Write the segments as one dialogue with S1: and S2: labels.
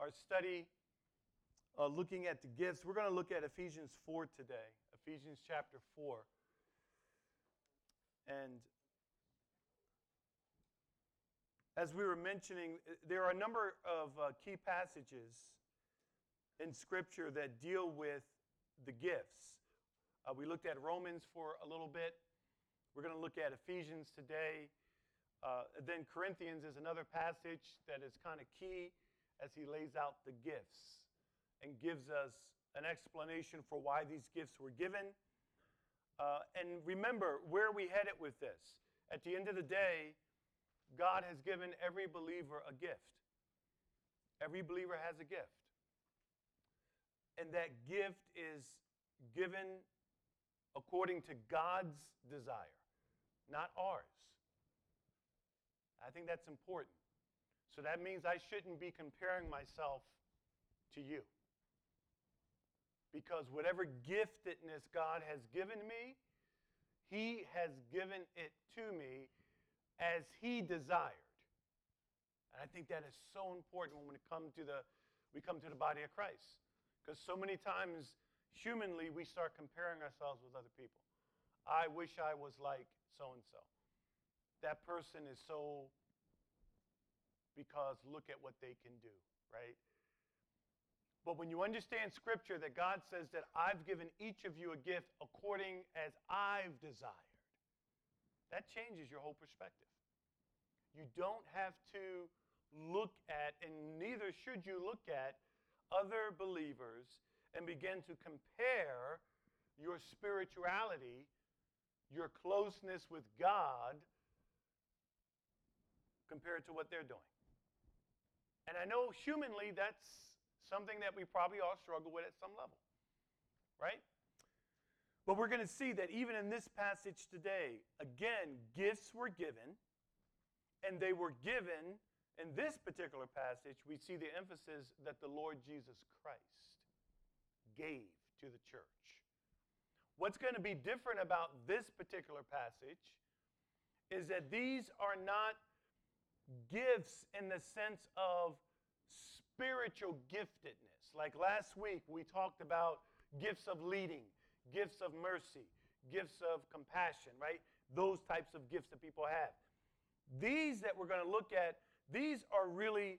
S1: our study uh, looking at the gifts. We're going to look at Ephesians 4 today, Ephesians chapter 4. And as we were mentioning, uh, there are a number of uh, key passages in Scripture that deal with the gifts. Uh, we looked at Romans for a little bit. We're going to look at Ephesians today. Uh, then Corinthians is another passage that is kind of key as he lays out the gifts and gives us an explanation for why these gifts were given. Uh, and remember, where we headed with this? At the end of the day, God has given every believer a gift. Every believer has a gift. And that gift is given according to God's desire, not ours. I think that's important. So that means I shouldn't be comparing myself to you. Because whatever giftedness God has given me, He has given it to me as He desired. And I think that is so important when we come to the, we come to the body of Christ. Because so many times, humanly, we start comparing ourselves with other people. I wish I was like so and so. That person is so because look at what they can do, right? But when you understand Scripture that God says that I've given each of you a gift according as I've desired, that changes your whole perspective. You don't have to look at, and neither should you look at, other believers and begin to compare your spirituality, your closeness with God, compared to what they're doing. And I know humanly that's something that we probably all struggle with at some level, right? But we're going to see that even in this passage today, again, gifts were given, and they were given in this particular passage, we see the emphasis that the Lord Jesus Christ gave to the church. What's going to be different about this particular passage is that these are not gifts in the sense of spiritual giftedness. Like last week, we talked about gifts of leading, gifts of mercy, gifts of compassion, right? Those types of gifts that people have. These that we're going to look at these are really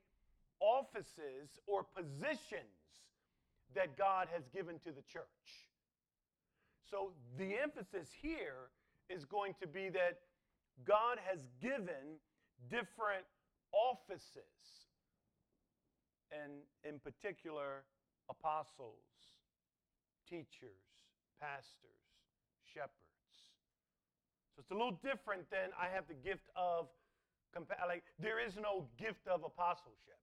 S1: offices or positions that God has given to the church. So the emphasis here is going to be that God has given different offices, and in particular, apostles, teachers, pastors, shepherds. So it's a little different than I have the gift of like there is no gift of apostleship.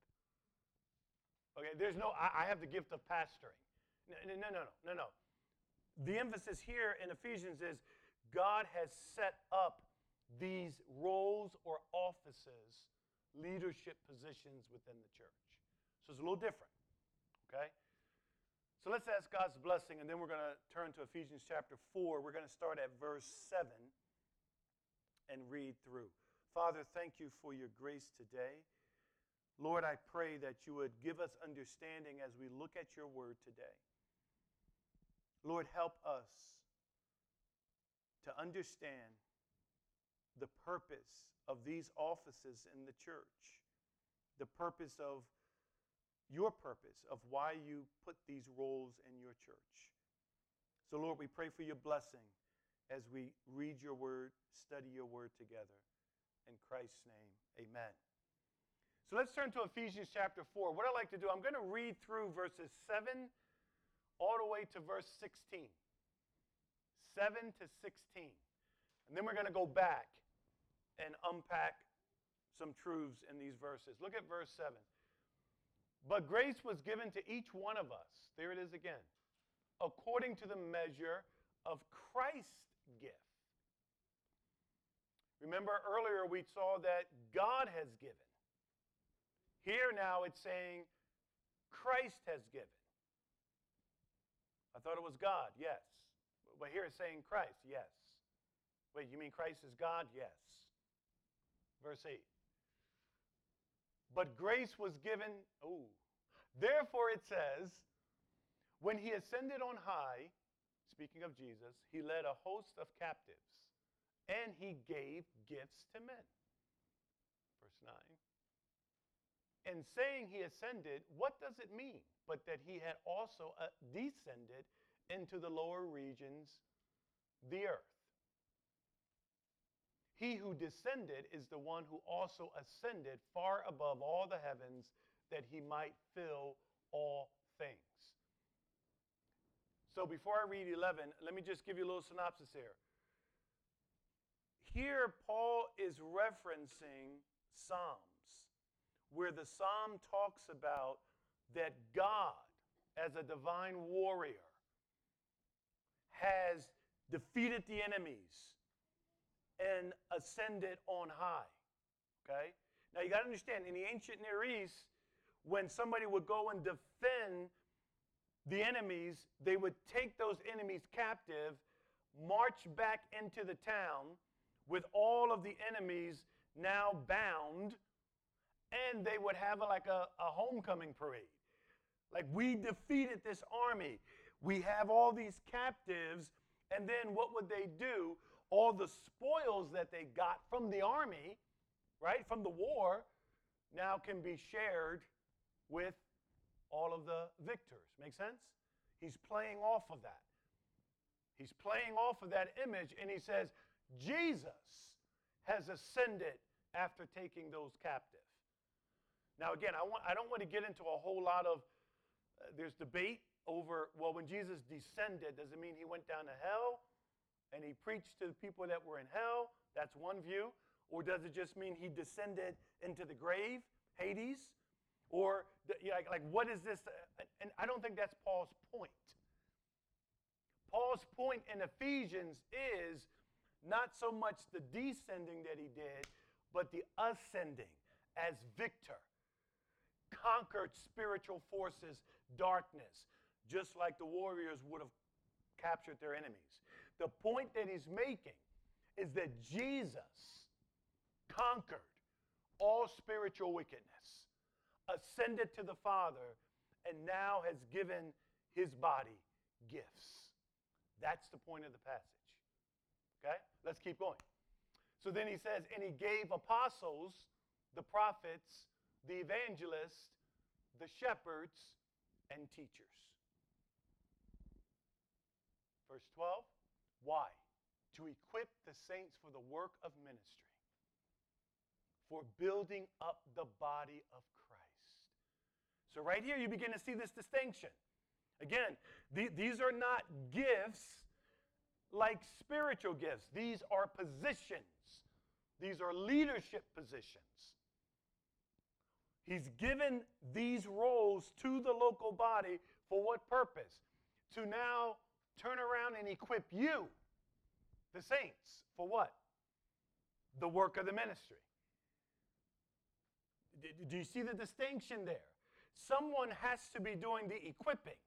S1: Okay, there's no. I, I have the gift of pastoring. No, no, no, no, no, no. The emphasis here in Ephesians is God has set up these roles or offices, leadership positions within the church. So it's a little different. Okay? So let's ask God's blessing, and then we're going to turn to Ephesians chapter 4. We're going to start at verse 7 and read through. Father, thank you for your grace today. Lord, I pray that you would give us understanding as we look at your word today. Lord, help us to understand the purpose of these offices in the church, the purpose of your purpose of why you put these roles in your church. So, Lord, we pray for your blessing as we read your word, study your word together. In Christ's name, amen. So let's turn to Ephesians chapter 4. What I'd like to do, I'm going to read through verses 7 all the way to verse 16. 7 to 16. And then we're going to go back and unpack some truths in these verses. Look at verse 7. But grace was given to each one of us, there it is again, according to the measure of Christ's gift. Remember earlier we saw that God has given. Here now it's saying Christ has given. I thought it was God, yes. But here it's saying Christ, yes. Wait, you mean Christ is God? Yes. Verse 8. But grace was given, oh, Therefore, it says, when he ascended on high, speaking of Jesus, he led a host of captives and he gave gifts to men. Verse 9. In saying he ascended, what does it mean? But that he had also uh, descended into the lower regions, the earth. He who descended is the one who also ascended far above all the heavens that he might fill all things. So before I read 11, let me just give you a little synopsis here. Here, Paul is referencing Psalms, where the psalm talks about that God, as a divine warrior, has defeated the enemies and ascended on high. Okay? Now you got to understand, in the ancient Near East, when somebody would go and defend the enemies, they would take those enemies captive, march back into the town with all of the enemies now bound, and they would have like a, a homecoming parade. Like, we defeated this army. We have all these captives, and then what would they do? All the spoils that they got from the army, right, from the war, now can be shared with all of the victors. Make sense? He's playing off of that. He's playing off of that image, and he says, Jesus has ascended after taking those captive. Now, again, I, want, I don't want to get into a whole lot of, uh, there's debate over, well, when Jesus descended, does it mean he went down to hell and he preached to the people that were in hell? That's one view. Or does it just mean he descended into the grave, Hades? Or, like, like, what is this? And I don't think that's Paul's point. Paul's point in Ephesians is not so much the descending that he did, but the ascending as victor. Conquered spiritual forces, darkness, just like the warriors would have captured their enemies. The point that he's making is that Jesus conquered all spiritual wickedness, ascended to the Father, and now has given his body gifts. That's the point of the passage. Okay? Let's keep going. So then he says, and he gave apostles, the prophets, the evangelists, the shepherds, and teachers. Verse 12, why? To equip the saints for the work of ministry, for building up the body of Christ. So, right here, you begin to see this distinction. Again, th- these are not gifts like spiritual gifts. These are positions, these are leadership positions. He's given these roles to the local body for what purpose? To now turn around and equip you, the saints, for what? The work of the ministry. Do you see the distinction there? Someone has to be doing the equipping.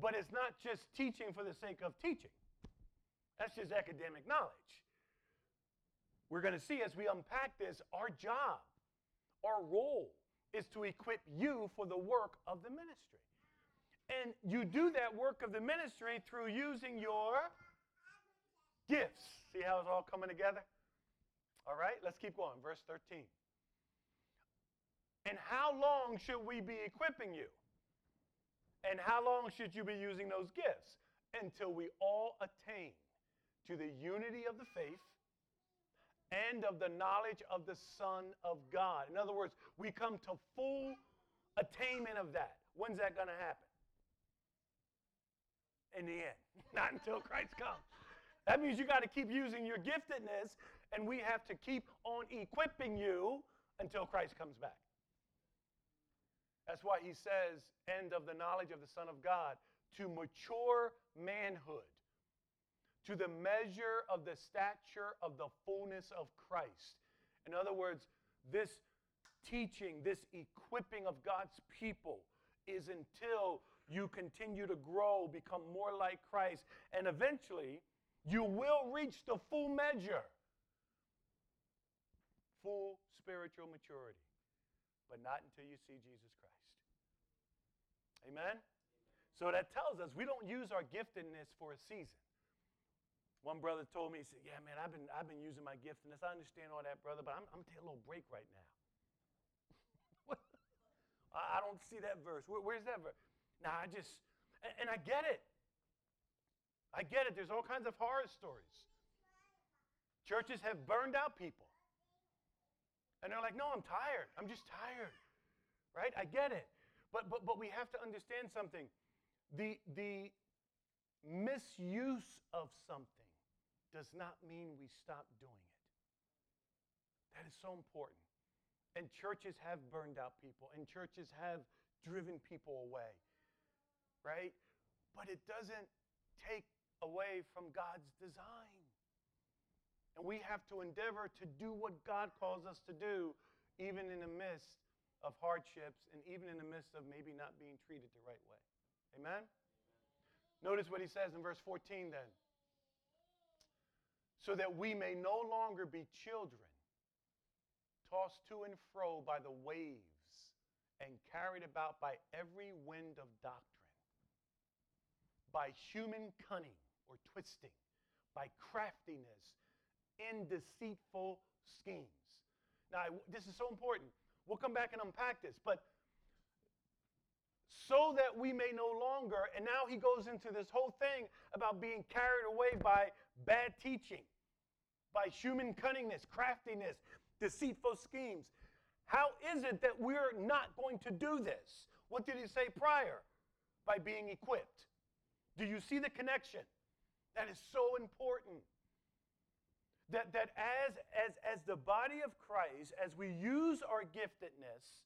S1: But it's not just teaching for the sake of teaching. That's just academic knowledge. We're going to see as we unpack this, our job, our role is to equip you for the work of the ministry. And you do that work of the ministry through using your gifts. See how it's all coming together? All right, let's keep going. Verse 13. And how long should we be equipping you? And how long should you be using those gifts? Until we all attain to the unity of the faith and of the knowledge of the Son of God. In other words, we come to full attainment of that. When's that going to happen? In the end, not until Christ comes. That means you got to keep using your giftedness, and we have to keep on equipping you until Christ comes back. That's why he says, end of the knowledge of the Son of God, to mature manhood, to the measure of the stature of the fullness of Christ. In other words, this teaching, this equipping of God's people is until you continue to grow, become more like Christ, and eventually you will reach the full measure, full spiritual maturity, but not until you see Jesus Christ. Amen? So that tells us we don't use our giftedness for a season. One brother told me, he said, Yeah, man, I've been, I've been using my giftedness. I understand all that, brother, but I'm, I'm going to take a little break right now. I, don't see that verse. Where, where's that verse? Nah, I just, and, and I get it. I get it. There's all kinds of horror stories. Churches have burned out people. And they're like, no, I'm tired. I'm just tired. Right? I get it. But, but, but we have to understand something. The, the misuse of something does not mean we stop doing it. That is so important. And churches have burned out people, and churches have driven people away, right? But it doesn't take away from God's design. And we have to endeavor to do what God calls us to do, even in the midst of hardships and even in the midst of maybe not being treated the right way. Amen? Notice what he says in verse 14 then. So that we may no longer be children, tossed to and fro by the waves and carried about by every wind of doctrine, by human cunning or twisting, by craftiness in deceitful schemes. Now, this is so important. We'll come back and unpack this, but so that we may no longer, and now he goes into this whole thing about being carried away by bad teaching, by human cunningness, craftiness, deceitful schemes. How is it that we're not going to do this? What did he say prior? By being equipped. Do you see the connection? That is so important. That, that as, as, as the body of Christ, as we use our giftedness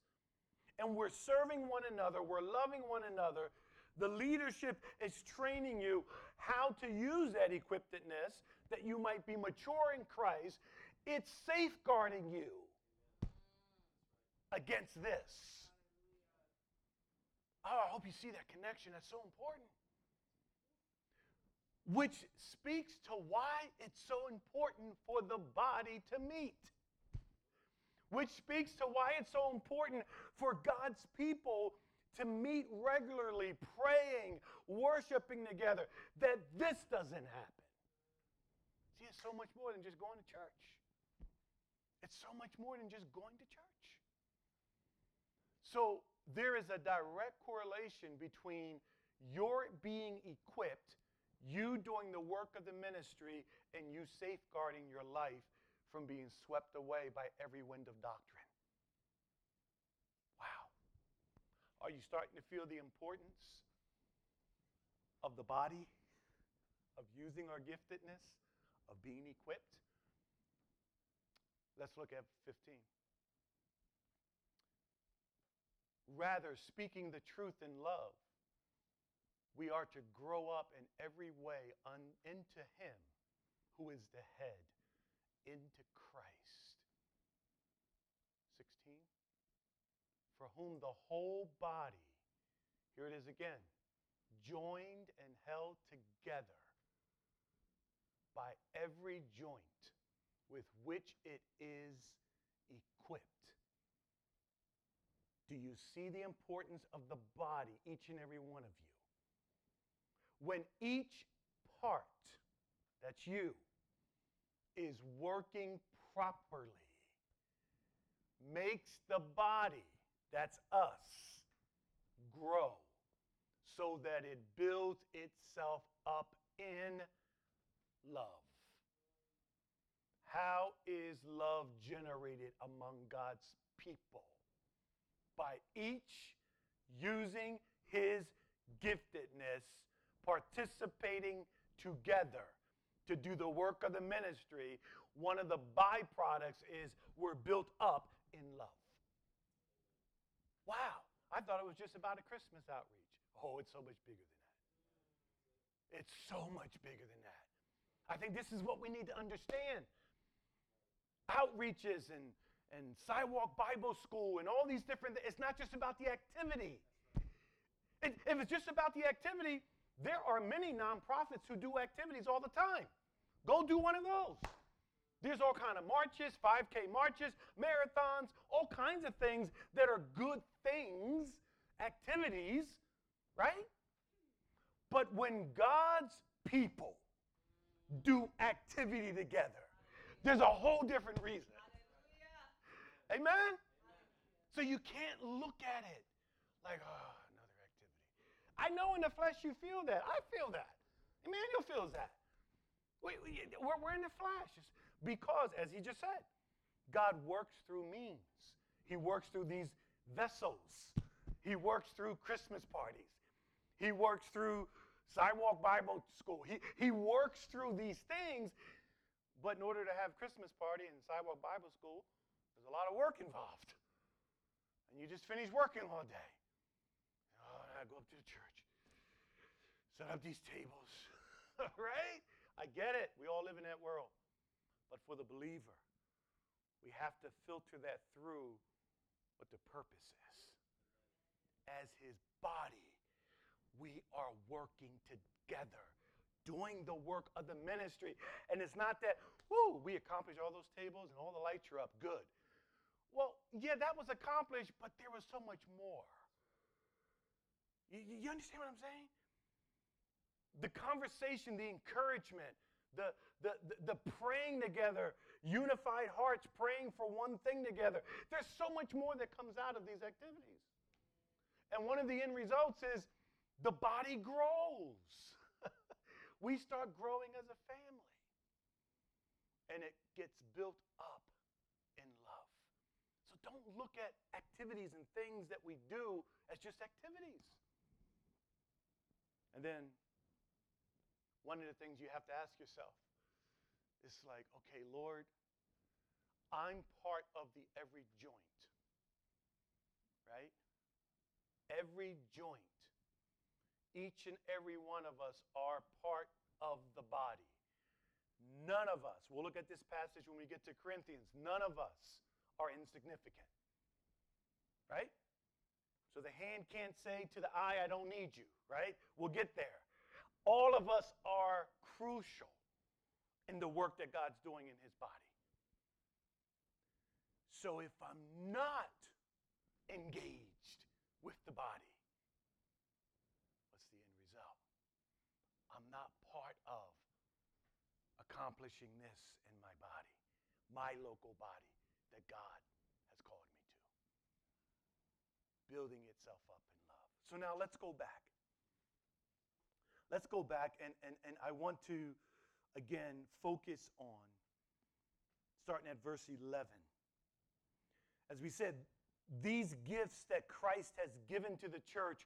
S1: and we're serving one another, we're loving one another, the leadership is training you how to use that equippedness that you might be mature in Christ. It's safeguarding you against this. Oh, I hope you see that connection. That's so important which speaks to why it's so important for the body to meet. Which speaks to why it's so important for God's people to meet regularly, praying, worshiping together, that this doesn't happen. See, it's so much more than just going to church. It's so much more than just going to church. So there is a direct correlation between your being equipped you doing the work of the ministry and you safeguarding your life from being swept away by every wind of doctrine. Wow. Are you starting to feel the importance of the body, of using our giftedness, of being equipped? Let's look at 15. Rather, speaking the truth in love we are to grow up in every way un, into Him who is the head, into Christ. 16. For whom the whole body, here it is again, joined and held together by every joint with which it is equipped. Do you see the importance of the body, each and every one of you? When each part, that's you, is working properly, makes the body, that's us, grow so that it builds itself up in love. How is love generated among God's people? By each using his giftedness participating together to do the work of the ministry, one of the byproducts is we're built up in love. Wow, I thought it was just about a Christmas outreach. Oh, it's so much bigger than that. It's so much bigger than that. I think this is what we need to understand. Outreaches and, and sidewalk Bible school and all these different it's not just about the activity. It, if it's just about the activity, there are many nonprofits who do activities all the time. Go do one of those. There's all kind of marches, 5K marches, marathons, all kinds of things that are good things, activities right? But when God's people do activity together, there's a whole different reason. Amen? So you can't look at it like, oh. I know in the flesh you feel that. I feel that. Emmanuel feels that. We, we, we're, we're in the flesh. It's because, as he just said, God works through means. He works through these vessels. He works through Christmas parties. He works through Sidewalk Bible School. He, he works through these things, but in order to have Christmas party and Sidewalk Bible School, there's a lot of work involved. And you just finish working all day. I go up to the church, set up these tables, right? I get it. We all live in that world. But for the believer, we have to filter that through what the purpose is. As his body, we are working together, doing the work of the ministry. And it's not that, whoo, we accomplished all those tables and all the lights are up. Good. Well, yeah, that was accomplished, but there was so much more. You, you understand what I'm saying? The conversation, the encouragement, the, the, the, the, praying together, unified hearts praying for one thing together. There's so much more that comes out of these activities. And one of the end results is the body grows. we start growing as a family. And it gets built up in love. So don't look at activities and things that we do as just activities. And then one of the things you have to ask yourself is like, okay, Lord, I'm part of the every joint, right? Every joint. Each and every one of us are part of the body. None of us, we'll look at this passage when we get to Corinthians, none of us are insignificant, right? So the hand can't say to the eye, I don't need you, right? We'll get there. All of us are crucial in the work that God's doing in his body. So if I'm not engaged with the body, what's the end result? I'm not part of accomplishing this in my body, my local body that God has called me to. Building itself up in love. So now let's go back. Let's go back, and, and, and I want to, again, focus on, starting at verse 11. As we said, these gifts that Christ has given to the church,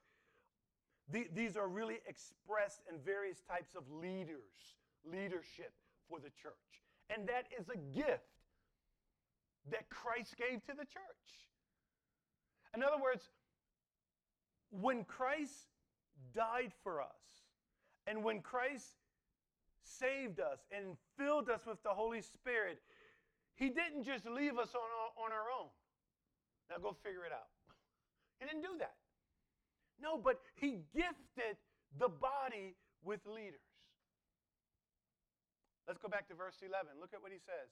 S1: the, these are really expressed in various types of leaders, leadership for the church. And that is a gift that Christ gave to the church. In other words, when Christ died for us, and when Christ saved us and filled us with the Holy Spirit, He didn't just leave us on our, on our own. Now go figure it out. He didn't do that. No, but He gifted the body with leaders. Let's go back to verse 11. Look at what He says.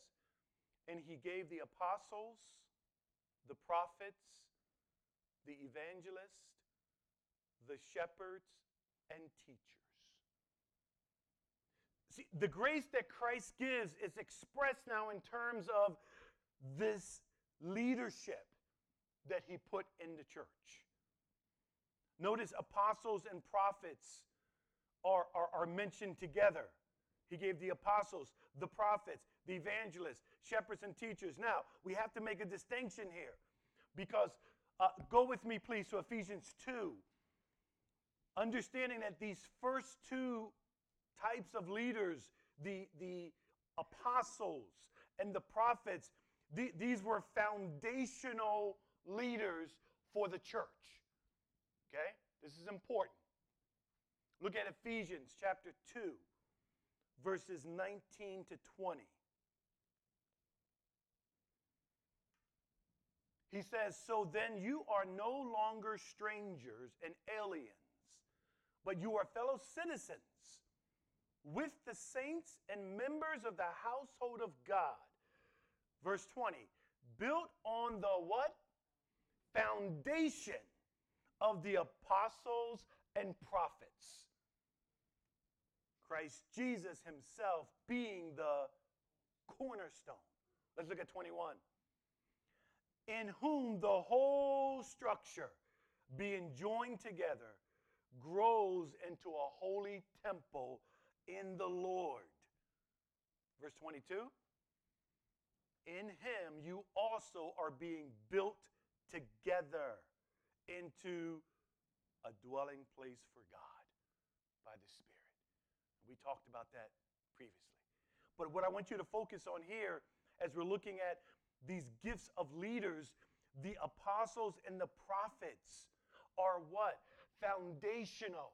S1: And He gave the apostles, the prophets, the evangelists, the shepherds, and teachers. See, the grace that Christ gives is expressed now in terms of this leadership that he put in the church. Notice apostles and prophets are, are, are mentioned together. He gave the apostles, the prophets, the evangelists, shepherds, and teachers. Now, we have to make a distinction here because uh, go with me, please, to Ephesians 2. Understanding that these first two types of leaders, the, the apostles and the prophets, the, these were foundational leaders for the church. Okay? This is important. Look at Ephesians chapter 2, verses 19 to 20. He says, So then you are no longer strangers and aliens, but you are fellow citizens with the saints and members of the household of God. Verse 20, built on the what? Foundation of the apostles and prophets. Christ Jesus himself being the cornerstone. Let's look at 21. In whom the whole structure, being joined together, grows into a holy temple in the Lord. Verse 22 In him you also are being built together into a dwelling place for God by the Spirit. We talked about that previously. But what I want you to focus on here as we're looking at these gifts of leaders, the apostles and the prophets are what? Foundational.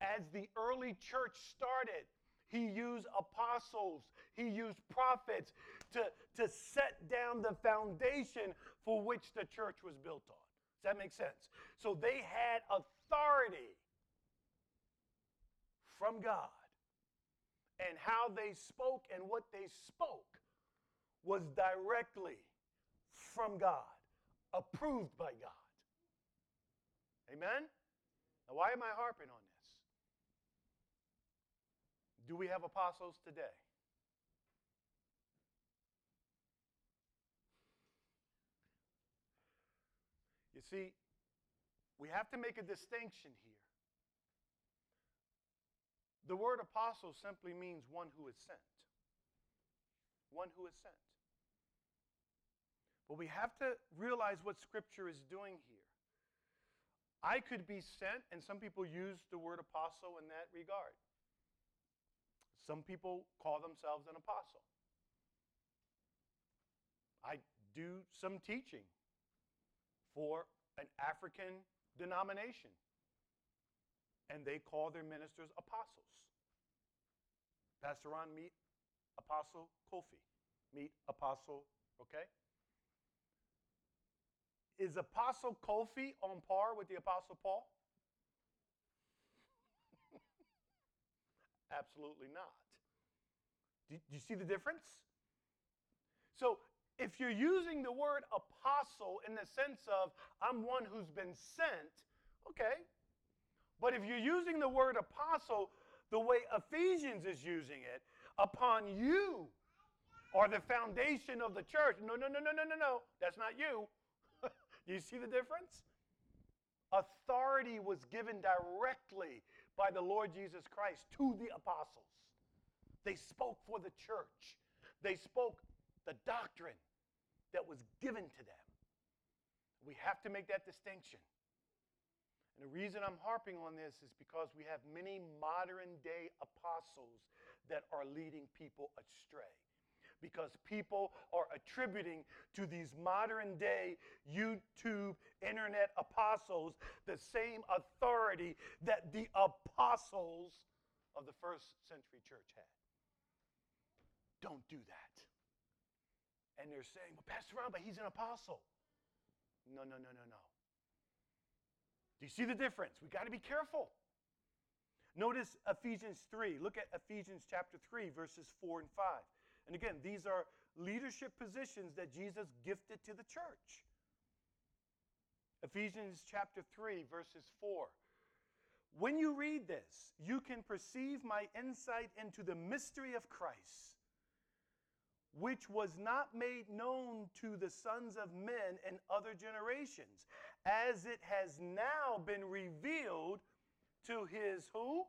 S1: As the early church started, he used apostles, he used prophets to, to set down the foundation for which the church was built on. Does that make sense? So they had authority from God. And how they spoke and what they spoke was directly from God, approved by God. Amen? Now, why am I harping on this? Do we have apostles today? You see, we have to make a distinction here. The word apostle simply means one who is sent. One who is sent. But we have to realize what Scripture is doing here. I could be sent, and some people use the word apostle in that regard. Some people call themselves an apostle. I do some teaching for an African denomination, and they call their ministers apostles. Pastor Ron, meet Apostle Kofi. Meet Apostle, okay? Is Apostle Kofi on par with the Apostle Paul? Absolutely not. Do, do you see the difference? So if you're using the word apostle in the sense of I'm one who's been sent, okay. But if you're using the word apostle the way Ephesians is using it, upon you are the foundation of the church. No, no, no, no, no, no, no. That's not you. Do you see the difference? Authority was given directly by the Lord Jesus Christ to the apostles. They spoke for the church. They spoke the doctrine that was given to them. We have to make that distinction. And the reason I'm harping on this is because we have many modern day apostles that are leading people astray. Because people are attributing to these modern day YouTube, internet apostles the same authority that the apostles of the first century church had. Don't do that and they're saying, well, Pastor Ron, but he's an apostle. No, no, no, no, no. Do you see the difference? We got to be careful. Notice Ephesians 3. Look at Ephesians chapter 3, verses 4 and 5. And again, these are leadership positions that Jesus gifted to the church. Ephesians chapter 3, verses 4. When you read this, you can perceive my insight into the mystery of Christ which was not made known to the sons of men in other generations, as it has now been revealed to his who?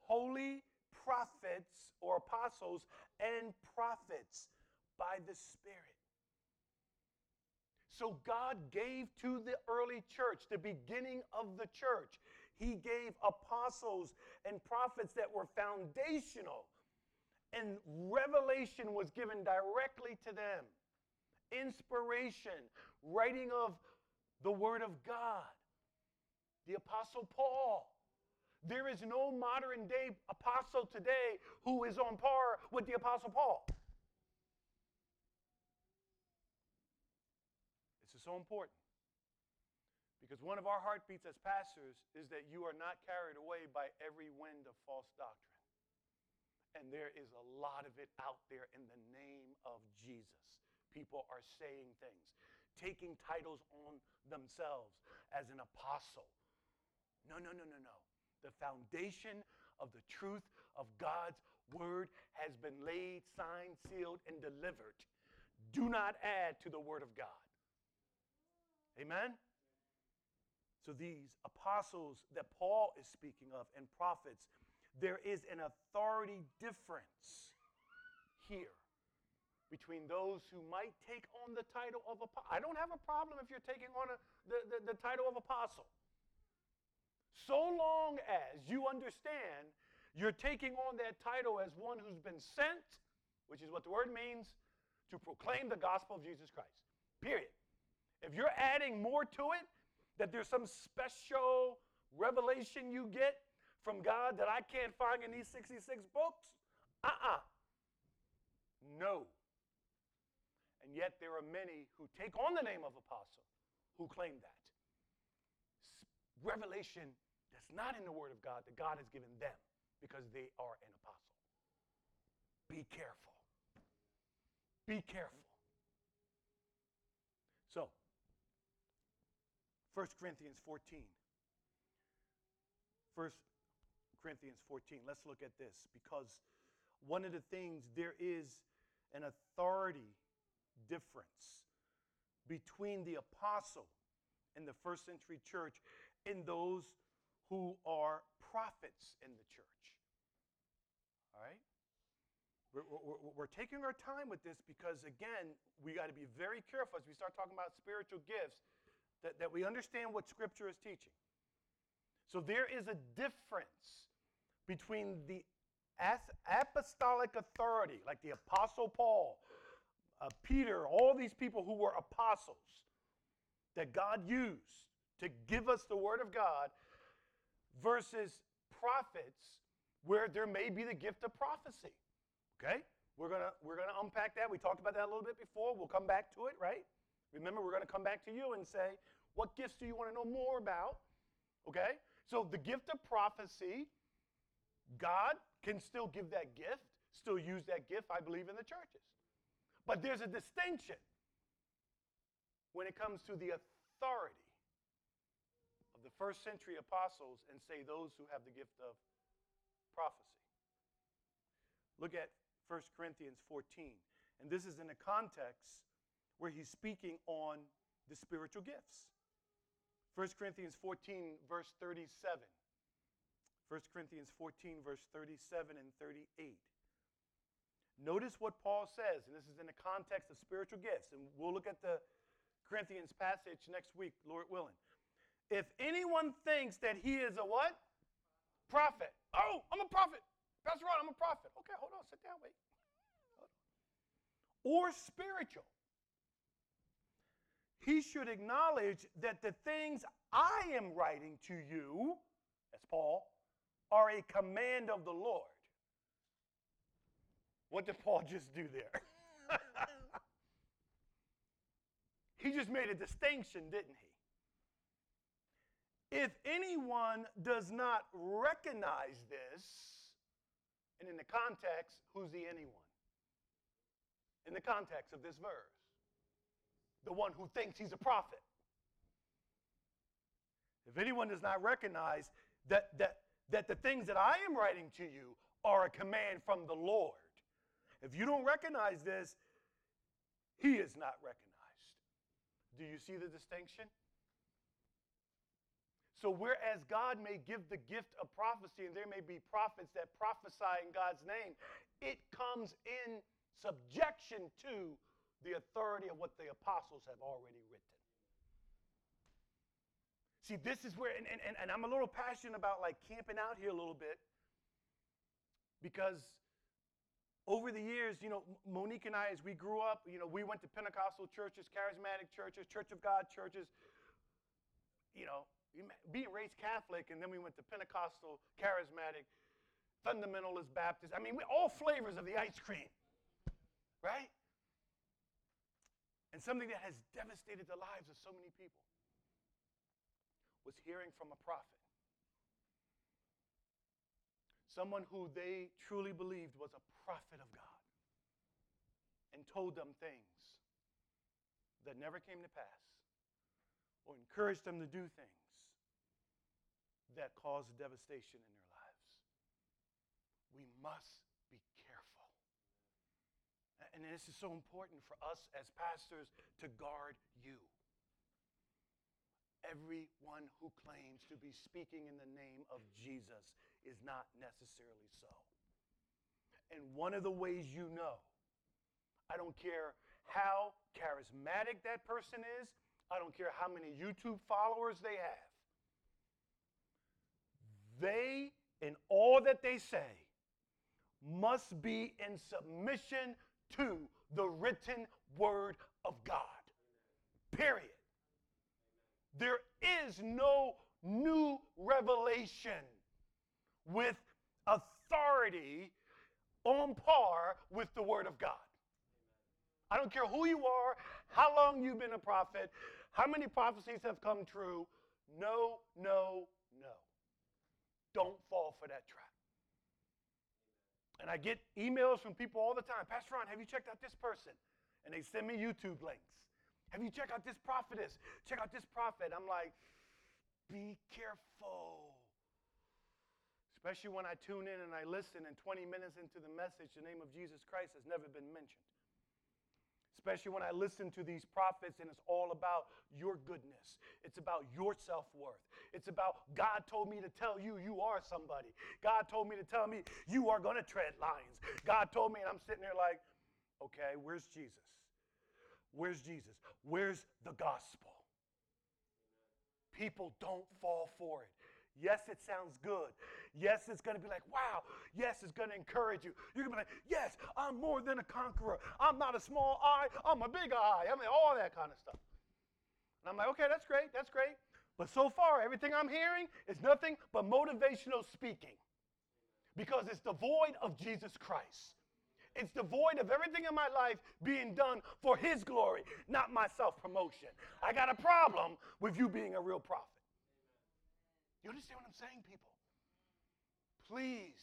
S1: Holy prophets or apostles and prophets by the Spirit. So God gave to the early church, the beginning of the church, He gave apostles and prophets that were foundational and revelation was given directly to them. Inspiration, writing of the Word of God. The Apostle Paul. There is no modern day apostle today who is on par with the Apostle Paul. This is so important. Because one of our heartbeats as pastors is that you are not carried away by every wind of false doctrine. And there is a lot of it out there in the name of Jesus. People are saying things. taking titles on themselves as an apostle. No, no, no, no, no. The foundation of the truth of God's word has been laid, signed, sealed, and delivered. Do not add to the word of God. Amen? So these apostles that Paul is speaking of and prophets, there is an authority difference here between those who might take on the title of apostle. I don't have a problem if you're taking on a, the, the, the title of apostle. So long as you understand you're taking on that title as one who's been sent, which is what the word means, to proclaim the gospel of Jesus Christ. Period. If you're adding more to it, that there's some special revelation you get from God that I can't find in these 66 books, uh uh No. And yet there are many who take on the name of apostle who claim that. Revelation that's not in the Word of God that God has given them because they are an apostle. Be careful. Be careful. So, 1 Corinthians 14. 1 Corinthians 14. Let's look at this because one of the things there is an authority difference between the apostle and the first century church and those who are prophets in the church. All right? We're, we're, we're, taking our time with this because, again, we got to be very careful as we start talking about spiritual gifts that, that we understand what Scripture is teaching. So there is a difference between the apostolic authority, like the Apostle Paul, uh, Peter, all these people who were apostles that God used to give us the Word of God, versus prophets where there may be the gift of prophecy. Okay? We're gonna we're gonna unpack that. We talked about that a little bit before. We'll come back to it, right? Remember, we're gonna come back to you and say, what gifts do you want to know more about? Okay? So the gift of prophecy, God can still give that gift, still use that gift, I believe, in the churches. But there's a distinction when it comes to the authority first century apostles and say those who have the gift of prophecy. Look at 1 Corinthians 14. And this is in a context where he's speaking on the spiritual gifts. 1 Corinthians 14, verse 37. 1 Corinthians 14, verse 37 and 38. Notice what Paul says, and this is in the context of spiritual gifts. And we'll look at the Corinthians passage next week, Lord willing. If anyone thinks that he is a what? Prophet. Oh, I'm a prophet. Pastor Ron, I'm a prophet. Okay, hold on, sit down, wait. Or spiritual. He should acknowledge that the things I am writing to you, as Paul, are a command of the Lord. What did Paul just do there? he just made a distinction, didn't he? If anyone does not recognize this, and in the context, who's the anyone? In the context of this verse, the one who thinks he's a prophet. If anyone does not recognize that, that, that the things that I am writing to you are a command from the Lord, if you don't recognize this, he is not recognized. Do you see the distinction? So, whereas God may give the gift of prophecy and there may be prophets that prophesy in God's name, it comes in subjection to the authority of what the apostles have already written. See, this is where, and, and, and I'm a little passionate about like camping out here a little bit because over the years, you know, Monique and I, as we grew up, you know, we went to Pentecostal churches, charismatic churches, Church of God churches. You know, being raised Catholic, and then we went to Pentecostal, Charismatic, Fundamentalist, Baptist. I mean, we all flavors of the ice cream, right? And something that has devastated the lives of so many people was hearing from a prophet. Someone who they truly believed was a prophet of God and told them things that never came to pass or encouraged them to do things that cause devastation in their lives. We must be careful. And this is so important for us as pastors to guard you. Everyone who claims to be speaking in the name of Jesus is not necessarily so. And one of the ways you know, I don't care how charismatic that person is, I don't care how many YouTube followers they have, they, in all that they say, must be in submission to the written word of God. Period. There is no new revelation with authority on par with the Word of God. I don't care who you are, how long you've been a prophet, how many prophecies have come true. No, no, no. Don't fall for that trap. And I get emails from people all the time Pastor Ron, have you checked out this person? And they send me YouTube links. Have you checked out this prophetess? Check out this prophet. I'm like, be careful. Especially when I tune in and I listen, and 20 minutes into the message, the name of Jesus Christ has never been mentioned. Especially when I listen to these prophets and it's all about your goodness. It's about your self worth. It's about God told me to tell you you are somebody. God told me to tell me you are going to tread lions. God told me, and I'm sitting there like, okay, where's Jesus? Where's Jesus? Where's the gospel? People don't fall for it. Yes, it sounds good. Yes, it's going to be like, wow. Yes, it's going to encourage you. You're going to be like, yes, I'm more than a conqueror. I'm not a small I, I'm a big I. I mean, all that kind of stuff. And I'm like, okay, that's great. That's great. But so far, everything I'm hearing is nothing but motivational speaking because it's devoid of Jesus Christ. It's devoid of everything in my life being done for His glory, not my self promotion. I got a problem with you being a real prophet. You understand what I'm saying, people? Please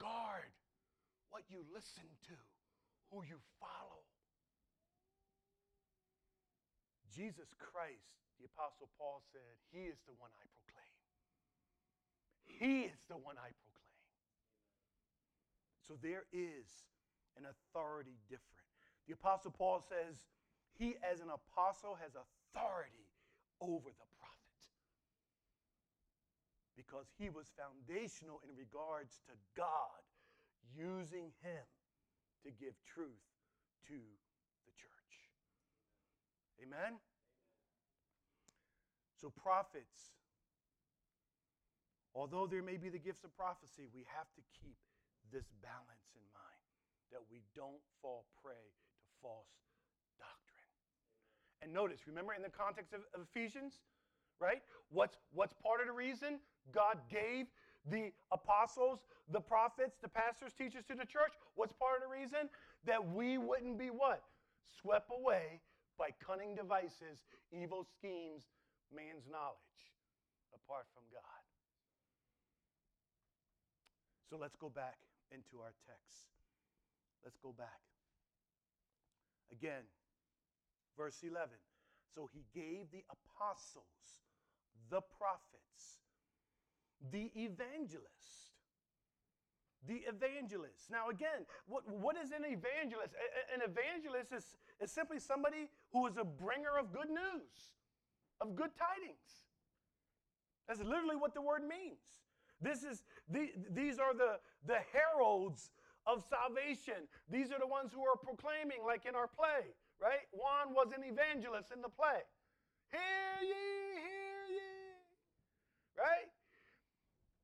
S1: guard what you listen to, who you follow. Jesus Christ, the Apostle Paul said, He is the one I proclaim. He is the one I proclaim. So there is an authority different. The Apostle Paul says, He, as an apostle, has authority over the because he was foundational in regards to God using him to give truth to the church. Amen? So, prophets, although there may be the gifts of prophecy, we have to keep this balance in mind that we don't fall prey to false doctrine. And notice, remember in the context of, Ephesians, right? What's, what's part of the reason God gave the apostles, the prophets, the pastors, teachers to the church? What's part of the reason? That we wouldn't be what? Swept away by cunning devices, evil schemes, man's knowledge, apart from God. So let's go back into our text. Let's go back. Again, verse 11. So he gave the apostles the prophets, the evangelist. The evangelist. Now, again, what, what is an evangelist? An evangelist is, is simply somebody who is a bringer of good news, of good tidings. That's literally what the word means. This is the, these are the, the heralds of salvation. These are the ones who are proclaiming, like in our play, right? Juan was an evangelist in the play. Hear ye, right?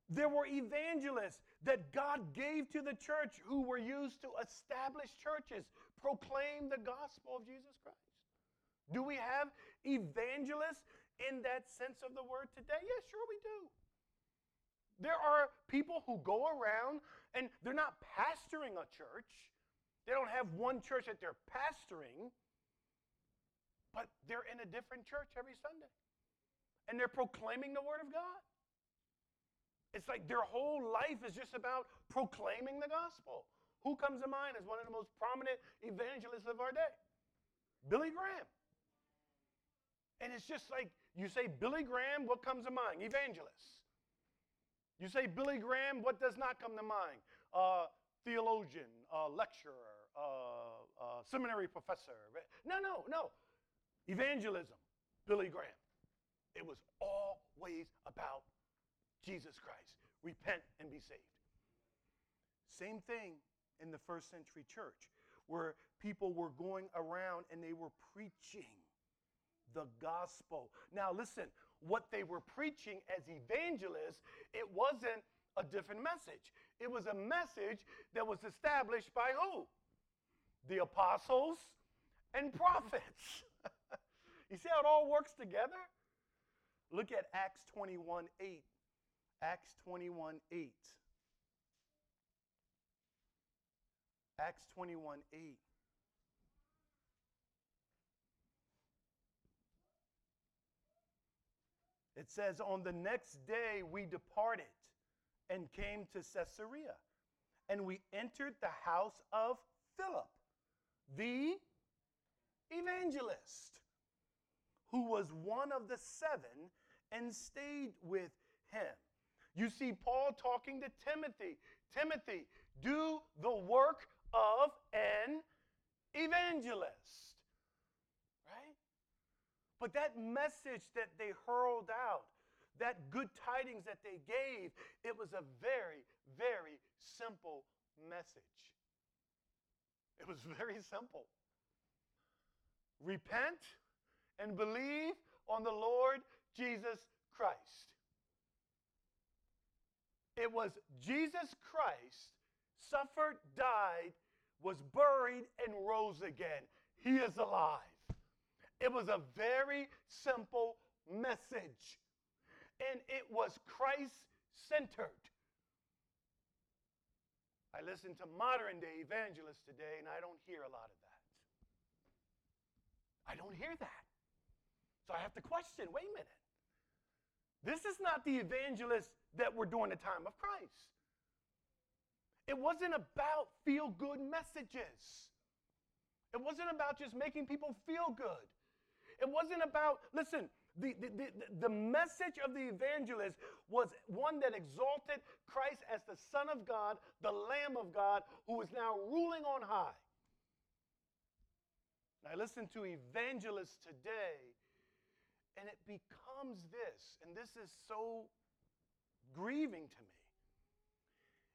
S1: There were evangelists that God gave to the church who were used to establish churches, proclaim the gospel of Jesus Christ. Do we have evangelists in that sense of the word today? Yes, yeah, sure we do. There are people who go around and they're not pastoring a church. They don't have one church that they're pastoring, but they're in a different church every Sunday and they're proclaiming the Word of God. It's like their whole life is just about proclaiming the gospel. Who comes to mind as one of the most prominent evangelists of our day? Billy Graham. And it's just like you say Billy Graham, what comes to mind? Evangelist. You say Billy Graham, what does not come to mind? Uh, theologian, uh, lecturer, uh, uh, seminary professor. No, no, no. Evangelism, Billy Graham. It was always about Jesus Christ. Repent and be saved. Same thing in the first century church, where people were going around and they were preaching the gospel. Now, listen, what they were preaching as evangelists, it wasn't a different message. It was a message that was established by who? The apostles and prophets. you see how it all works together? Look at Acts 21 8. Acts 21 8. Acts 21 8. It says, On the next day we departed and came to Caesarea, and we entered the house of Philip, the evangelist, who was one of the seven, and stayed with him. You see Paul talking to Timothy Timothy, do the work of an evangelist. Right? But that message that they hurled out, that good tidings that they gave, it was a very, very simple message. It was very simple. Repent and believe on the Lord Jesus Christ. It was Jesus Christ suffered, died, was buried, and rose again. He is alive. It was a very simple message, and it was Christ centered. I listen to modern day evangelists today, and I don't hear a lot of that. I don't hear that. So I have to question wait a minute. This is not the evangelist that were during the time of Christ. It wasn't about feel good messages. It wasn't about just making people feel good. It wasn't about, listen, the, the, the, the, message of the evangelist was one that exalted Christ as the Son of God, the Lamb of God, who is now ruling on high. I listen to evangelists today, and it becomes this, and this is so grieving to me.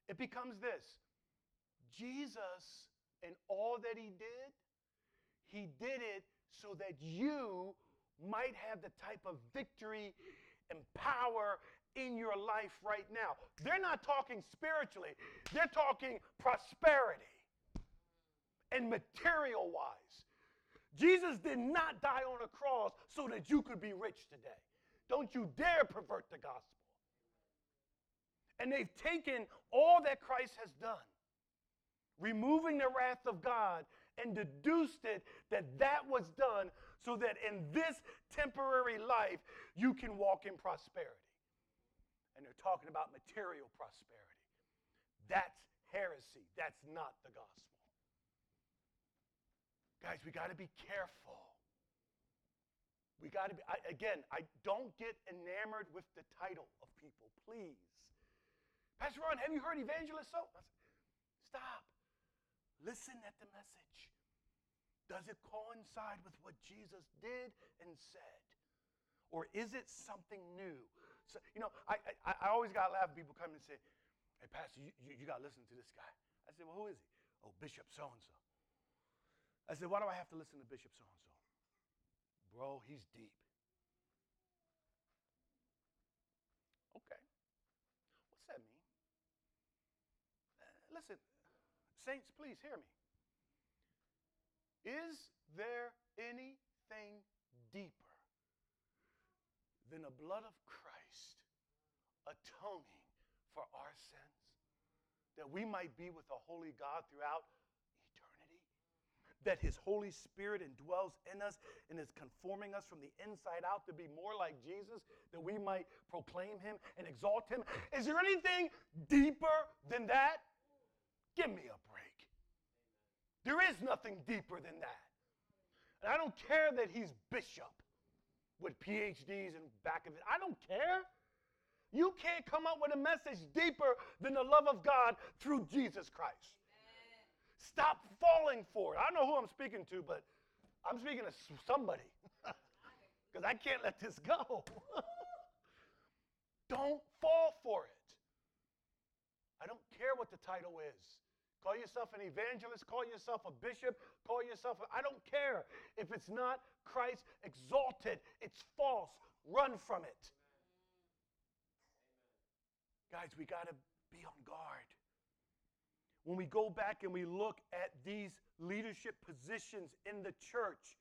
S1: It becomes this Jesus and all that he did, he did it so that you might have the type of victory and power in your life right now. They're not talking spiritually, they're talking prosperity and material wise. Jesus did not die on a cross so that you could be rich today. Don't you dare pervert the gospel. And they've taken all that Christ has done, removing the wrath of God, and deduced it that that was done so that in this temporary life you can walk in prosperity. And they're talking about material prosperity. That's heresy. That's not the gospel. Guys, we got to be careful. We got to be, I, again, I don't get enamored with the title of people, please. Pastor Ron, have you heard evangelist so? Said, Stop. Listen at the message. Does it coincide with what Jesus did and said? Or is it something new? So, you know, I, I, I always got to laugh when people come and say, hey, Pastor, you, you, you got to listen to this guy. I said, well, who is he? Oh, Bishop so-and-so. I said, why do I have to listen to Bishop so-and-so? Bro, he's deep. Okay. What's that mean? Uh, listen, saints, please hear me. Is there anything deeper than the blood of Christ atoning for our sins? That we might be with the holy God throughout? That his Holy Spirit indwells in us and is conforming us from the inside out to be more like Jesus, that we might proclaim him and exalt him? Is there anything deeper than that? Give me a break. There is nothing deeper than that. And I don't care that he's bishop. with PhDs in back of it. I don't care. You can't come up with a message deeper than the love of God through Jesus Christ. Amen. Stop falling for it. I don't know who I'm speaking to, but I'm speaking to somebody because I can't let this go. don't fall for it. I don't care what the title is. Call yourself an evangelist, call yourself a bishop, call yourself, a, I don't care. If it's not Christ exalted, it's false. Run from it. Guys, we got to be on guard. When we go back and we look at these leadership positions in the church,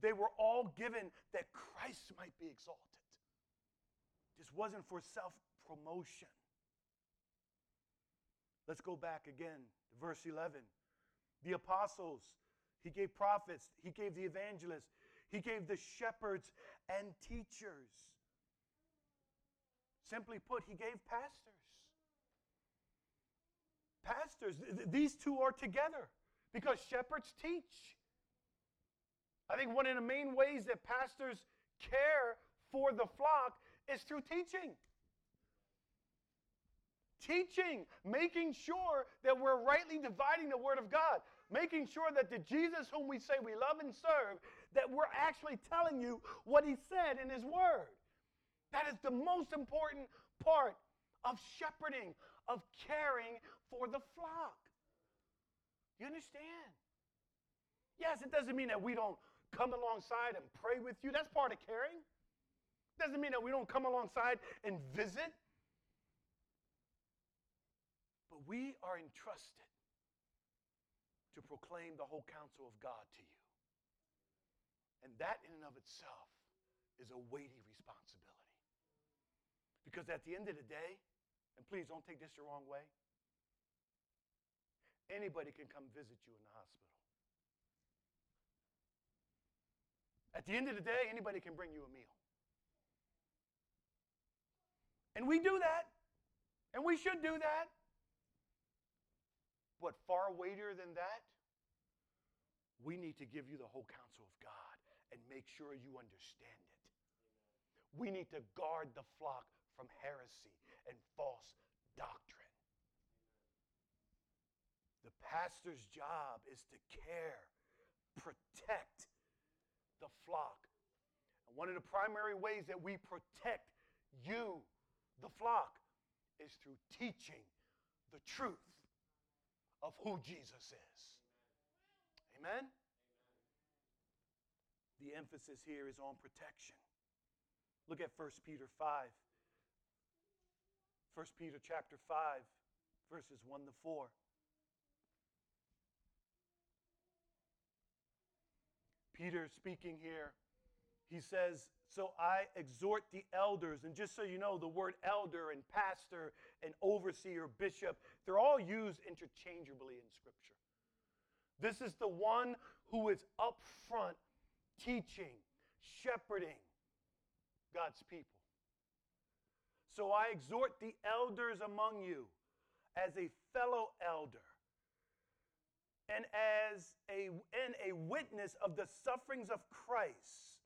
S1: they were all given that Christ might be exalted. This wasn't for self promotion. Let's go back again to verse 11. The apostles, he gave prophets, he gave the evangelists, he gave the shepherds and teachers. Simply put, he gave pastors. Pastors, th- these two are together because shepherds teach. I think one of the main ways that pastors care for the flock is through teaching. Teaching, making sure that we're rightly dividing the Word of God, making sure that the Jesus whom we say we love and serve, that we're actually telling you what He said in His Word. That is the most important part of shepherding, of caring for the flock. You understand? Yes, it doesn't mean that we don't come alongside and pray with you. That's part of caring. It doesn't mean that we don't come alongside and visit. But we are entrusted to proclaim the whole counsel of God to you. And that, in and of itself, is a weighty responsibility. Because at the end of the day, and please don't take this the wrong way, anybody can come visit you in the hospital. At the end of the day, anybody can bring you a meal. And we do that, and we should do that. But far weightier than that, we need to give you the whole counsel of God and make sure you understand it. We need to guard the flock from heresy and false doctrine. The pastor's job is to care, protect the flock. And one of the primary ways that we protect you, the flock, is through teaching the truth of who Jesus is. Amen? The emphasis here is on protection. Look at 1 Peter 5. 1 Peter chapter 5, verses 1 to 4. Peter speaking here, he says, So I exhort the elders, and just so you know, the word elder and pastor and overseer, bishop, they're all used interchangeably in Scripture. This is the one who is up front teaching, shepherding God's people. So I exhort the elders among you as a fellow elder and as a, and a witness of the sufferings of Christ,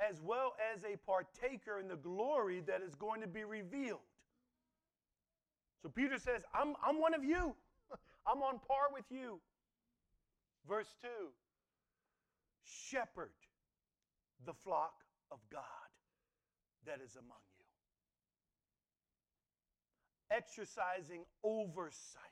S1: as well as a partaker in the glory that is going to be revealed. So Peter says, I'm, I'm one of you. I'm on par with you. Verse 2 Shepherd the flock of God that is among you exercising oversight.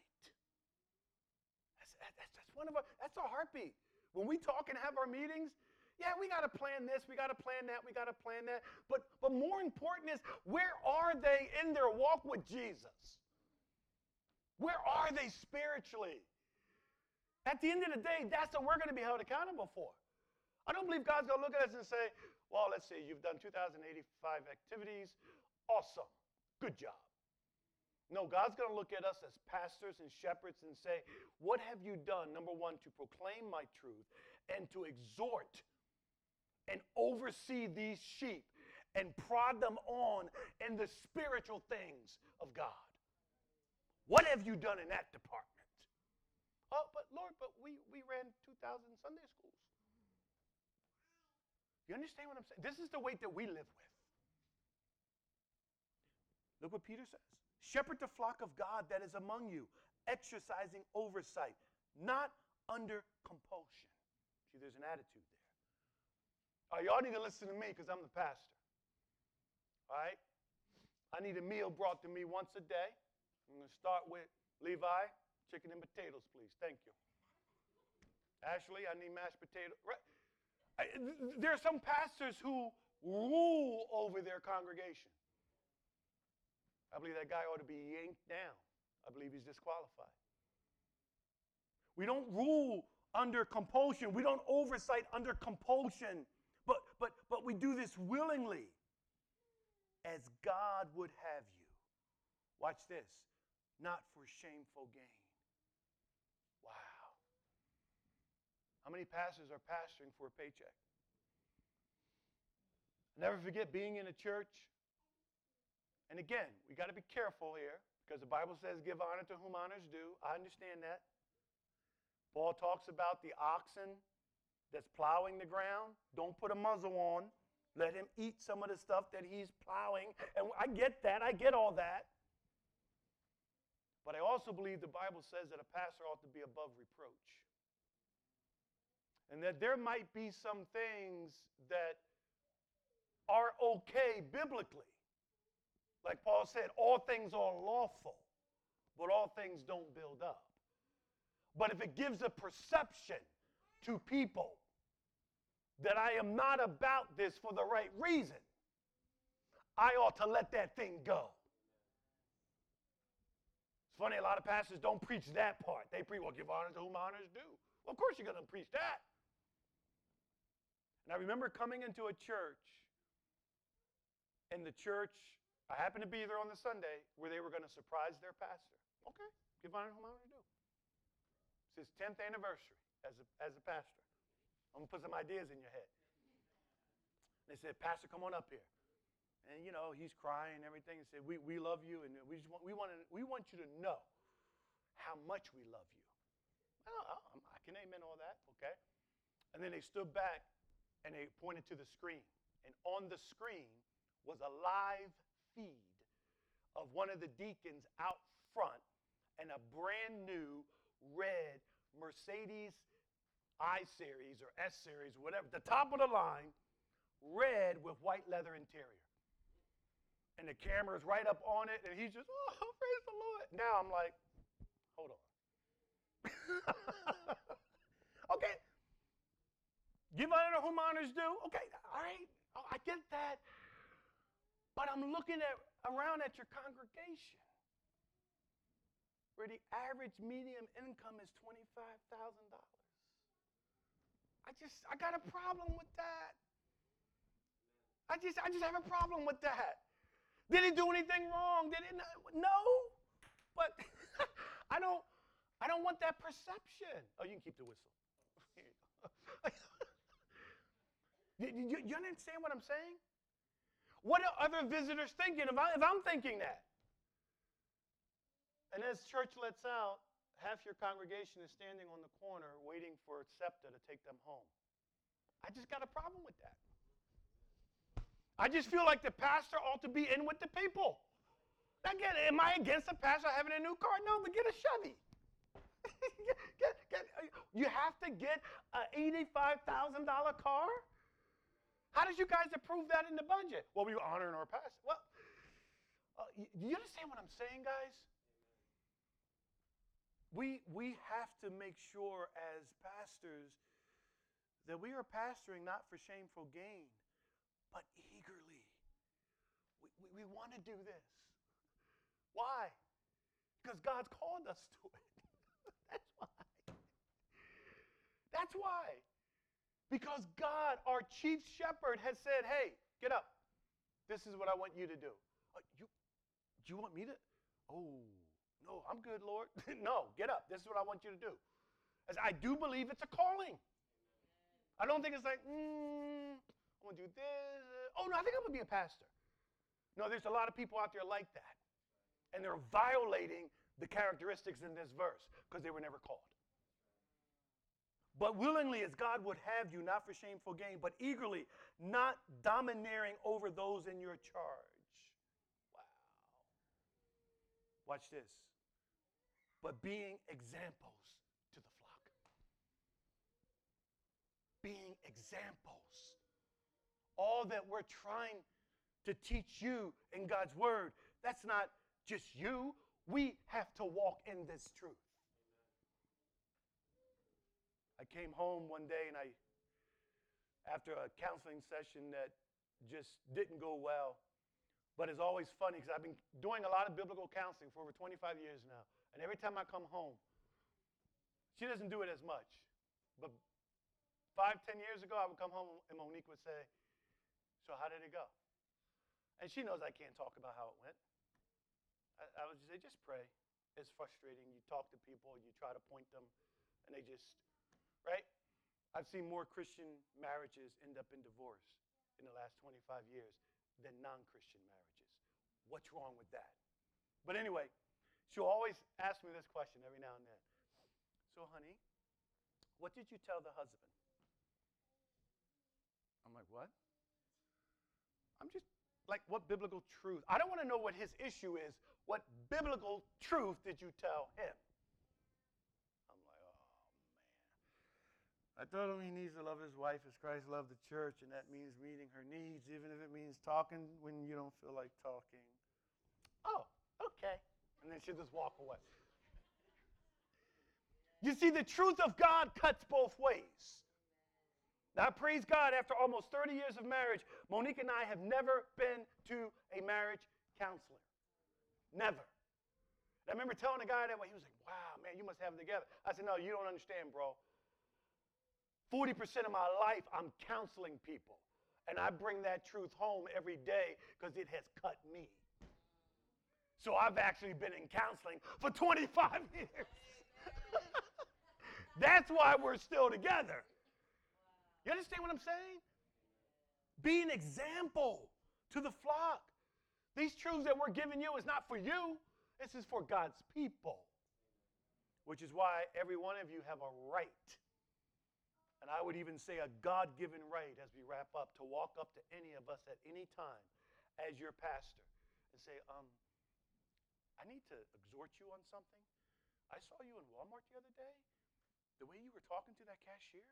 S1: One of our, that's our heartbeat. When we talk and have our meetings, yeah, we got to plan this, we got to plan that, we got to plan that. But, but more important is, where are they in their walk with Jesus? Where are they spiritually? At the end of the day, that's what we're going to be held accountable for. I don't believe God's going to look at us and say, well, let's see, you've done 2,085 activities. Awesome. Good job. No, God's going to look at us as pastors and shepherds and say, What have you done, number one, to proclaim my truth and to exhort and oversee these sheep and prod them on in the spiritual things of God? What have you done in that department? Oh, but Lord, but we, we ran 2,000 Sunday schools. You understand what I'm saying? This is the weight that we live with. Look what Peter says Shepherd the flock of God that is among you, exercising oversight, not under compulsion. See, there's an attitude there. All right, y'all need to listen to me because I'm the pastor. All right? I need a meal brought to me once a day. I'm going to start with Levi, chicken and potatoes, please. Thank you. Ashley, I need mashed potatoes. There are some pastors who rule over their congregation. I believe that guy ought to be yanked down. I believe he's disqualified. We don't rule under compulsion. We don't oversight under compulsion. But but but we do this willingly as God would have you. Watch this. Not for shameful gain. Wow. How many pastors are pastoring for a paycheck? Never forget being in a church. And again, we got to be careful here because the Bible says give honor to whom honors due. I understand that. Paul talks about the oxen that's plowing the ground. Don't put a muzzle on. Let him eat some of the stuff that he's plowing. And I get that. I get all that. But I also believe the Bible says that a pastor ought to be above reproach. And that there might be some things that are okay biblically. Like Paul said, all things are lawful, but all things don't build up. But if it gives a perception to people that I am not about this for the right reason, I ought to let that thing go. It's funny, a lot of pastors don't preach that part. They preach, well, give honor to whom honors due. Well, of course you're going to preach that. And I remember coming into a church in the church, I happened to be there on the Sunday where they were going to surprise their pastor. Okay, give honor to whom honor due. It's his 10th anniversary as a, as a pastor. I'm going to put some ideas in your head. They said, Pastor, come on up here. And, you know, he's crying and everything. and said, we, we love you, and we, just want, we, want to, we want you to know how much we love you. I, I can amen all that, okay? And then they stood back and they pointed to the screen. And on the screen was a live feed of one of the deacons out front and a brand new red Mercedes I series or S series, whatever, the top of the line, red with white leather interior. And the camera's right up on it, and he's just, oh, praise the Lord. Now I'm like, hold on. okay. Give honor to whom honors due. Okay, all right. Oh, I get that. But I'm looking at around at your congregation where the average medium income is $25,000. I just I got a problem with that. I just I just have a problem with that. Did he do anything wrong? Did he not? No. But I don't I don't want that perception. Oh, you can keep the whistle. you, you, you understand what I'm saying? What are other visitors thinking if, I, if I'm thinking that? And as church lets out, half your congregation is standing on the corner waiting for SEPTA to take them home. I just got a problem with that. I just feel like the pastor ought to be in with the people. Again, am I against the pastor having a new car? No, but get a Chevy. get, get, get, you have to get an $85,000 car? How did you guys approve that in the budget? Well, we were honoring our pastor. Well, uh, do you understand what I'm saying, guys? We, we have to make sure as pastors that we are pastoring not for shameful gain, but eagerly. We, we, we want to do this. Why? Because God's called us to it. That's why. That's why. Because God, our chief shepherd, has said, hey, get up. This is what I want you to do. Uh, you, do you want me to? Oh, no, I'm good, Lord. no, get up. This is what I want you to do. As I do believe it's a calling. I don't think it's like, mm, I want to do this. Oh, no, I think I'm going to be a pastor. No, there's a lot of people out there like that. And they're violating the characteristics in this verse because they were never called. But willingly as God would have you, not for shameful gain, but eagerly, not domineering over those in your charge. Wow. Watch this. But being examples to the flock. Being examples. All that we're trying to teach you in God's word, that's not just you. We have to walk in this truth. I came home one day and I, after a counseling session that just didn't go well, but it's always funny because I've been doing a lot of biblical counseling for over 25 years now. And every time I come home, she doesn't do it as much. But five, ten years ago, I would come home and Monique would say, So, how did it go? And she knows I can't talk about how it went. I, I would just say, Just pray. It's frustrating. You talk to people, you try to point them, and they just right? I've seen more Christian marriages end up in divorce in the last 25 years than non Christian marriages. What's wrong with that? But anyway, she'll always ask me this question every now and then. So, honey, what did you tell the husband? I'm like, what? I'm just like, what biblical truth? I don't want to know what his issue is. What biblical truth did you tell him? I told him he needs to love his wife as Christ loved the church, and that means meeting her needs, even if it means talking when you don't feel like talking. Oh, okay. And then she'll just walk away. You see, the truth of God cuts both ways. Now, I praise God, after almost 30 years of marriage, Monique and I have never been to a marriage counselor. Never. And I remember telling the guy that way, he was like, wow, man, you must have it together. I said, no, you don't understand, bro. 40% of my life, I'm counseling people. And I bring that truth home every day because it has cut me. So I've actually been in counseling for 25 years. That's why we're still together. You understand what I'm saying? Be an example to the flock. These truths that we're giving you is not for you, this is for God's people. Which is why every one of you have a right and I would even say a God given right as we wrap up to walk up to any of us at any time as your pastor and say, um, I need to exhort you on something. I saw you in Walmart the other day. The way you were talking to that cashier,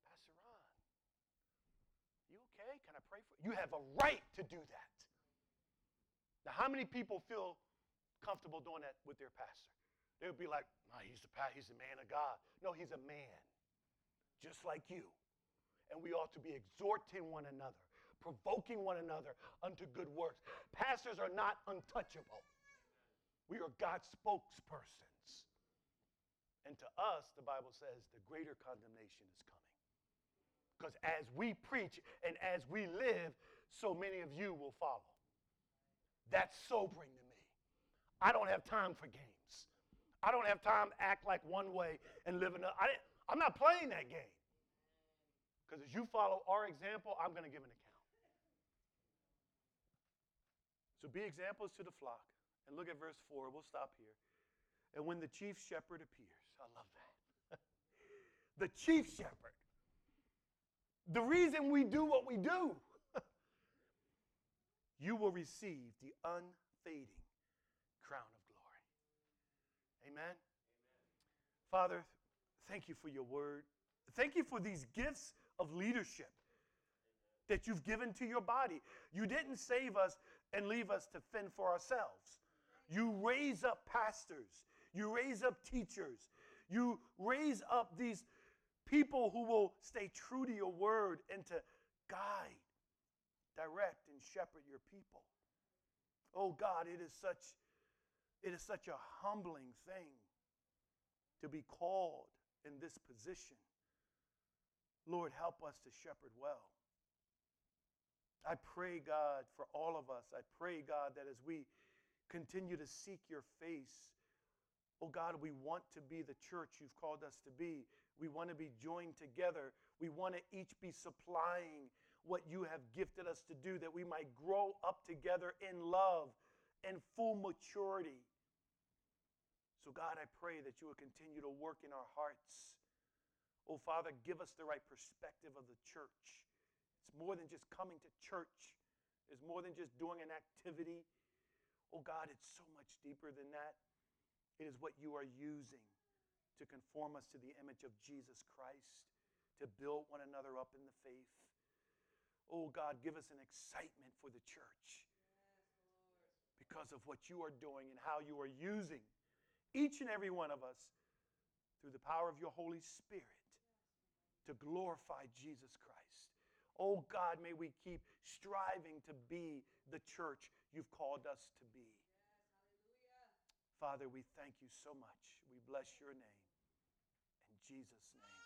S1: Pastor Ron, you okay? Can I pray for you? You have a right to do that. Now, how many people feel comfortable doing that with their pastor? They would be like, no, he's the, he's the man of God. No, he's a man just like you. And we ought to be exhorting one another, provoking one another unto good works. Pastors are not untouchable. We are God's spokespersons. And to us, the Bible says, the greater condemnation is coming. Because as we preach and as we live, so many of you will follow. That's sobering to me. I don't have time for games. I don't have time to act like one way and live another. I didn't, I'm not playing that game. Because as you follow our example, I'm going to give an account. So be examples to the flock. And look at verse 4. We'll stop here. And when the chief shepherd appears, I love that. the chief shepherd. The reason we do what we do, you will receive the unfading crown of glory. Amen? Amen. Father, Thank you for your word. Thank you for these gifts of leadership that you've given to your body. You didn't save us and leave us to fend for ourselves. You raise up pastors, you raise up teachers, you raise up these people who will stay true to your word and to guide, direct, and shepherd your people. Oh God, it is such it is such a humbling thing to be called in this position. Lord, help us to shepherd well. I pray, God, for all of us. I pray, God, that as we continue to seek your face, oh God, we want to be the church you've called us to be. We want to be joined together. We want to each be supplying what you have gifted us to do, that we might grow up together in love and full maturity so, God, I pray that you will continue to work in our hearts. Oh, Father, give us the right perspective of the church. It's more than just coming to church, it's more than just doing an activity. Oh, God, it's so much deeper than that. It is what you are using to conform us to the image of Jesus Christ, to build one another up in the faith. Oh, God, give us an excitement for the church because of what you are doing and how you are using each and every one of us through the power of your Holy Spirit to glorify Jesus Christ. Oh God, may we keep striving to be the church you've called us to be. Father, we thank you so much. We bless your name. In Jesus' name.